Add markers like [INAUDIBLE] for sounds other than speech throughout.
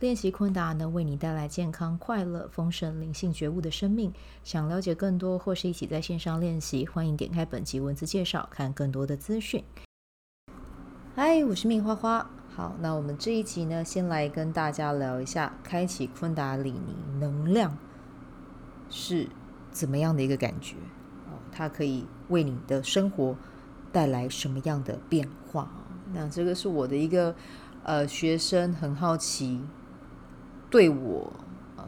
练习昆达能为你带来健康、快乐、丰盛、灵性觉悟的生命。想了解更多或是一起在线上练习，欢迎点开本集文字介绍，看更多的资讯。嗨，我是命花花。好，那我们这一集呢，先来跟大家聊一下，开启昆达里尼能量是怎么样的一个感觉？哦，它可以为你的生活带来什么样的变化？那这个是我的一个呃学生，很好奇。对我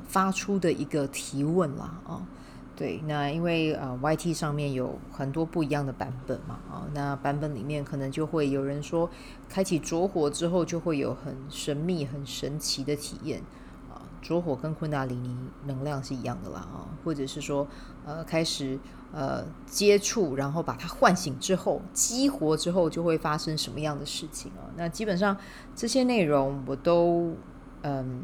发出的一个提问啦，啊，对，那因为呃，YT 上面有很多不一样的版本嘛，啊，那版本里面可能就会有人说，开启拙火之后就会有很神秘、很神奇的体验，啊，拙火跟昆达里尼能量是一样的啦，啊，或者是说，呃，开始呃接触，然后把它唤醒之后，激活之后就会发生什么样的事情啊？那基本上这些内容我都嗯。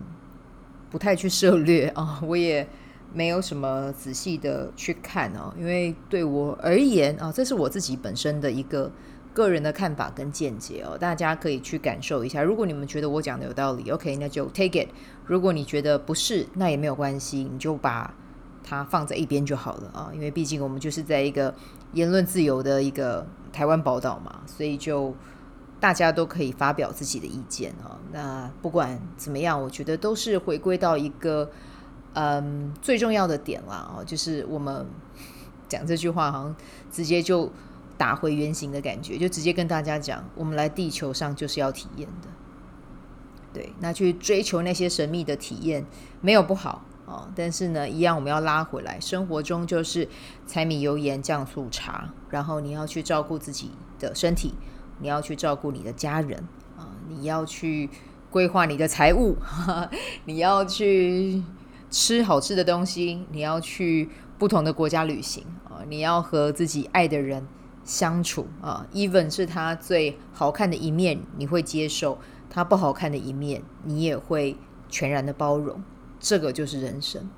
不太去涉猎 [LAUGHS] 啊，我也没有什么仔细的去看啊，因为对我而言啊，这是我自己本身的一个个人的看法跟见解哦，大家可以去感受一下。如果你们觉得我讲的有道理，OK，那就 take it；如果你觉得不是，那也没有关系，你就把它放在一边就好了啊。因为毕竟我们就是在一个言论自由的一个台湾宝岛嘛，所以就。大家都可以发表自己的意见啊，那不管怎么样，我觉得都是回归到一个嗯最重要的点啦哦，就是我们讲这句话好像直接就打回原形的感觉，就直接跟大家讲，我们来地球上就是要体验的，对，那去追求那些神秘的体验没有不好啊，但是呢，一样我们要拉回来，生活中就是柴米油盐酱醋茶，然后你要去照顾自己的身体。你要去照顾你的家人啊，你要去规划你的财务，[LAUGHS] 你要去吃好吃的东西，你要去不同的国家旅行啊，你要和自己爱的人相处啊，even 是他最好看的一面，你会接受；他不好看的一面，你也会全然的包容。这个就是人生。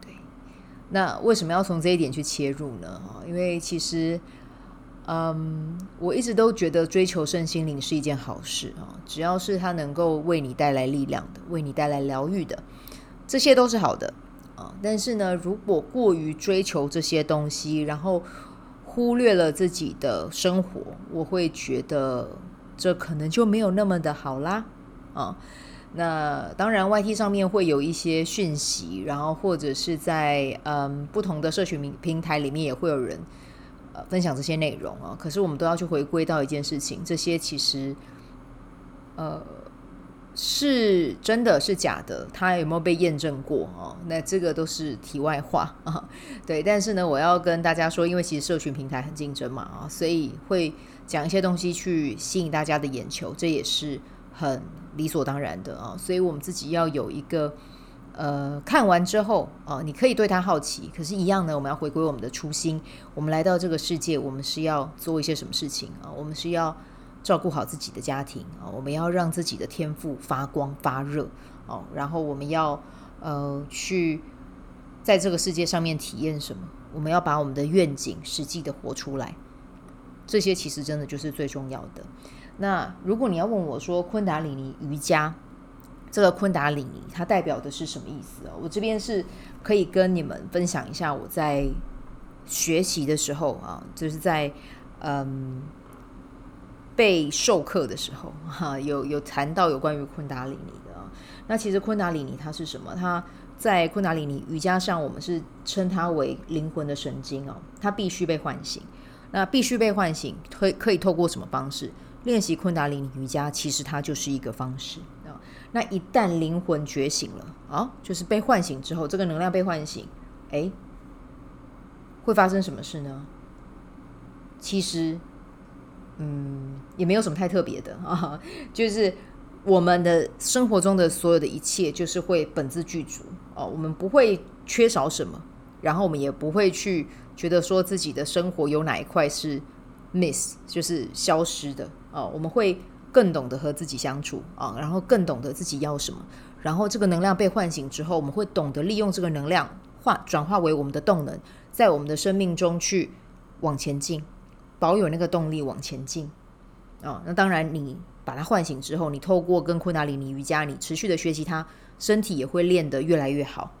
对，那为什么要从这一点去切入呢？因为其实。嗯我一直都觉得追求身心灵是一件好事啊，只要是它能够为你带来力量的，为你带来疗愈的，这些都是好的啊。但是呢，如果过于追求这些东西，然后忽略了自己的生活，我会觉得这可能就没有那么的好啦啊。那当然，YT 上面会有一些讯息，然后或者是在嗯不同的社群平平台里面也会有人。呃分享这些内容啊，可是我们都要去回归到一件事情，这些其实，呃，是真的是假的，它有没有被验证过啊？那这个都是题外话啊。对，但是呢，我要跟大家说，因为其实社群平台很竞争嘛啊，所以会讲一些东西去吸引大家的眼球，这也是很理所当然的啊。所以我们自己要有一个。呃，看完之后啊、你可以对他好奇，可是，一样呢，我们要回归我们的初心。我们来到这个世界，我们是要做一些什么事情啊？我们是要照顾好自己的家庭啊，我们要让自己的天赋发光发热哦，然后我们要呃去在这个世界上面体验什么？我们要把我们的愿景实际的活出来，这些其实真的就是最重要的。那如果你要问我说，昆达里尼瑜伽。这个昆达里尼它代表的是什么意思哦？我这边是可以跟你们分享一下我在学习的时候啊，就是在嗯被授课的时候哈，有有谈到有关于昆达里尼的啊。那其实昆达里尼它是什么？它在昆达里尼瑜伽上，我们是称它为灵魂的神经哦，它必须被唤醒。那必须被唤醒，可可以透过什么方式？练习昆达里尼瑜伽，其实它就是一个方式。那一旦灵魂觉醒了啊，就是被唤醒之后，这个能量被唤醒，哎，会发生什么事呢？其实，嗯，也没有什么太特别的 [LAUGHS] 啊，就是我们的生活中的所有的一切，就是会本自具足哦，我们不会缺少什么然后我们也不会去觉得说自己的生活有哪一块是 miss，就是消失的啊。我们会更懂得和自己相处啊，然后更懂得自己要什么。然后这个能量被唤醒之后，我们会懂得利用这个能量化转化为我们的动能，在我们的生命中去往前进，保有那个动力往前进啊。那当然，你把它唤醒之后，你透过跟昆达里尼瑜伽，你持续的学习它，身体也会练得越来越好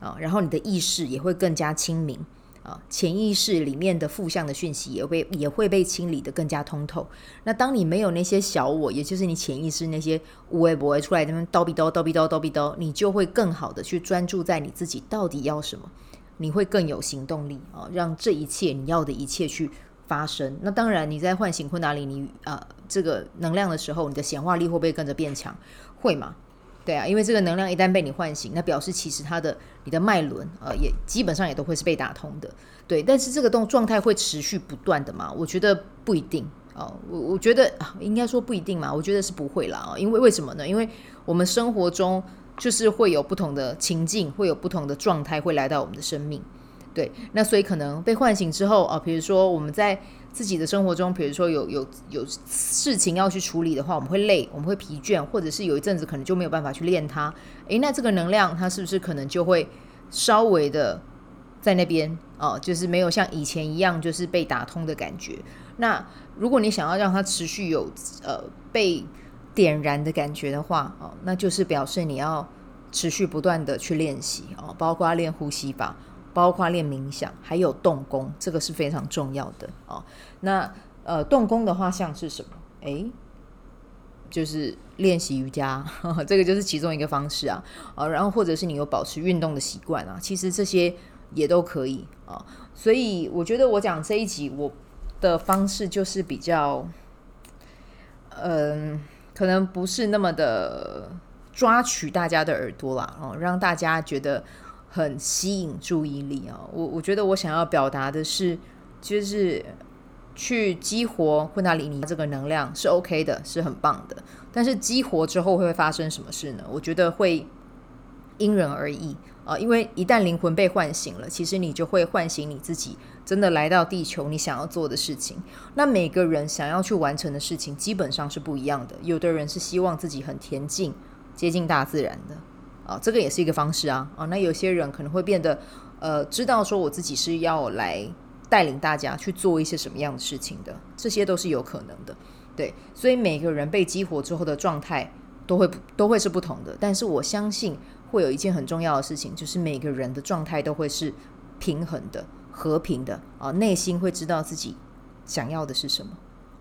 啊。然后你的意识也会更加清明。啊，潜意识里面的负向的讯息也会也会被清理得更加通透。那当你没有那些小我，也就是你潜意识那些无为不为出来的叨逼叨叨逼叨叨逼叨，你就会更好的去专注在你自己到底要什么，你会更有行动力啊，让这一切你要的一切去发生。那当然，你在唤醒昆达里尼啊这个能量的时候，你的显化力会不会跟着变强？会吗？对啊，因为这个能量一旦被你唤醒，那表示其实它的你的脉轮呃也基本上也都会是被打通的。对，但是这个动状态会持续不断的嘛？我觉得不一定哦。我我觉得应该说不一定嘛。我觉得是不会啦啊，因为为什么呢？因为我们生活中就是会有不同的情境，会有不同的状态会来到我们的生命。对，那所以可能被唤醒之后啊，比如说我们在。自己的生活中，比如说有有有事情要去处理的话，我们会累，我们会疲倦，或者是有一阵子可能就没有办法去练它。诶，那这个能量它是不是可能就会稍微的在那边哦，就是没有像以前一样就是被打通的感觉。那如果你想要让它持续有呃被点燃的感觉的话哦，那就是表示你要持续不断的去练习哦，包括练呼吸法。包括练冥想，还有动功，这个是非常重要的哦。那呃，动功的话像是什么？诶，就是练习瑜伽，[LAUGHS] 这个就是其中一个方式啊。啊、然后或者是你有保持运动的习惯啊，其实这些也都可以啊、所以我觉得我讲这一集我的方式就是比较，嗯、可能不是那么的抓取大家的耳朵啦，哦，让大家觉得。很吸引注意力啊！我我觉得我想要表达的是，就是去激活昆达里尼这个能量是 OK 的，是很棒的。但是激活之后会发生什么事呢？我觉得会因人而异啊！因为一旦灵魂被唤醒了，其实你就会唤醒你自己，真的来到地球你想要做的事情。那每个人想要去完成的事情基本上是不一样的。有的人是希望自己很恬静，接近大自然的。啊，这个也是一个方式啊。啊，那有些人可能会变得，呃，知道说我自己是要来带领大家去做一些什么样的事情的，这些都是有可能的。对，所以每个人被激活之后的状态都会都会是不同的。但是我相信会有一件很重要的事情，就是每个人的状态都会是平衡的、和平的啊，内心会知道自己想要的是什么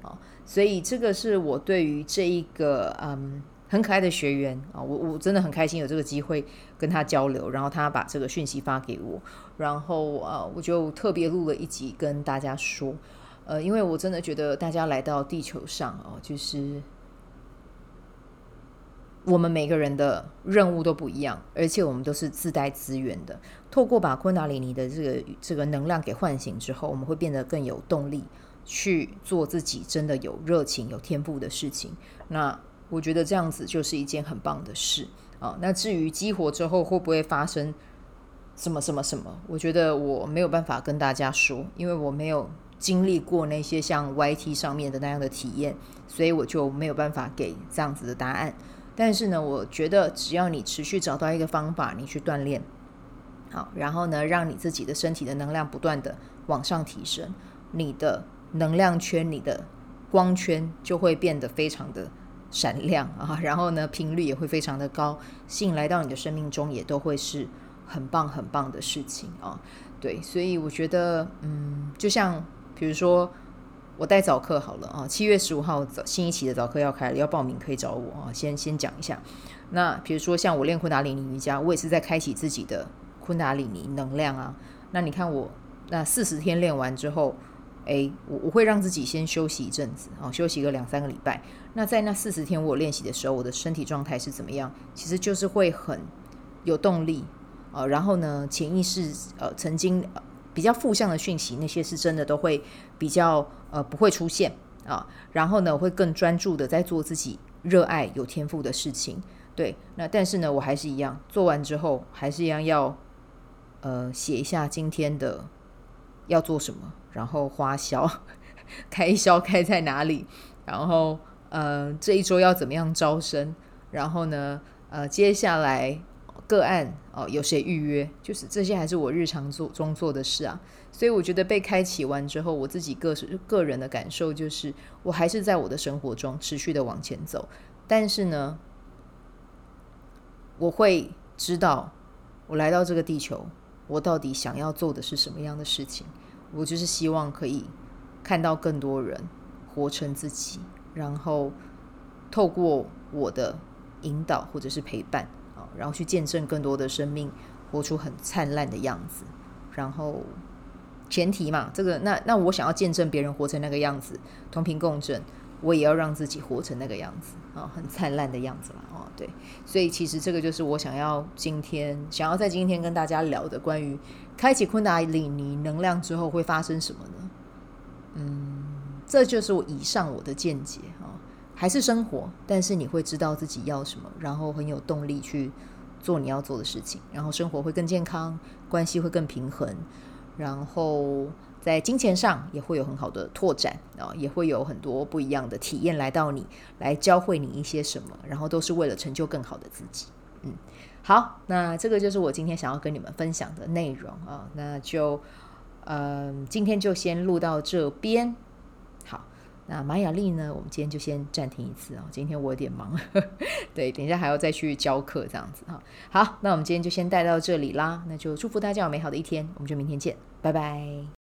啊。所以这个是我对于这一个嗯。很可爱的学员啊，我我真的很开心有这个机会跟他交流，然后他把这个讯息发给我，然后啊，我就特别录了一集跟大家说，呃，因为我真的觉得大家来到地球上哦，就是我们每个人的任务都不一样，而且我们都是自带资源的。透过把昆达里尼的这个这个能量给唤醒之后，我们会变得更有动力去做自己真的有热情、有天赋的事情。那我觉得这样子就是一件很棒的事啊。那至于激活之后会不会发生什么什么什么，我觉得我没有办法跟大家说，因为我没有经历过那些像 YT 上面的那样的体验，所以我就没有办法给这样子的答案。但是呢，我觉得只要你持续找到一个方法，你去锻炼，好，然后呢，让你自己的身体的能量不断的往上提升，你的能量圈、你的光圈就会变得非常的。闪亮啊，然后呢，频率也会非常的高，吸引来到你的生命中也都会是很棒很棒的事情啊。对，所以我觉得，嗯，就像比如说我带早课好了啊，七月十五号早新一期的早课要开了，要报名可以找我啊。先先讲一下，那比如说像我练昆达里尼瑜伽，我也是在开启自己的昆达里尼能量啊。那你看我那四十天练完之后。诶，我我会让自己先休息一阵子啊，休息个两三个礼拜。那在那四十天我练习的时候，我的身体状态是怎么样？其实就是会很有动力啊。然后呢，潜意识呃曾经比较负向的讯息，那些是真的都会比较呃不会出现啊。然后呢，会更专注的在做自己热爱、有天赋的事情。对，那但是呢，我还是一样，做完之后还是一样要呃写一下今天的要做什么，然后花销 [LAUGHS] 开销开在哪里，然后呃这一周要怎么样招生，然后呢呃接下来个案哦有谁预约，就是这些还是我日常做中做的事啊。所以我觉得被开启完之后，我自己个个人的感受就是，我还是在我的生活中持续的往前走，但是呢，我会知道我来到这个地球，我到底想要做的是什么样的事情。我就是希望可以看到更多人活成自己，然后透过我的引导或者是陪伴啊，然后去见证更多的生命活出很灿烂的样子，然后。前提嘛，这个那那我想要见证别人活成那个样子，同频共振，我也要让自己活成那个样子啊，很灿烂的样子嘛，对，所以其实这个就是我想要今天想要在今天跟大家聊的关于开启昆达里尼能量之后会发生什么呢？嗯，这就是我以上我的见解啊，还是生活，但是你会知道自己要什么，然后很有动力去做你要做的事情，然后生活会更健康，关系会更平衡。然后在金钱上也会有很好的拓展啊，也会有很多不一样的体验来到你，来教会你一些什么，然后都是为了成就更好的自己。嗯，好，那这个就是我今天想要跟你们分享的内容啊，那就嗯、今天就先录到这边。好。那马雅丽呢？我们今天就先暂停一次啊。今天我有点忙，[LAUGHS] 对，等一下还要再去教课这样子哈。好，那我们今天就先带到这里啦。那就祝福大家有美好的一天，我们就明天见，拜拜。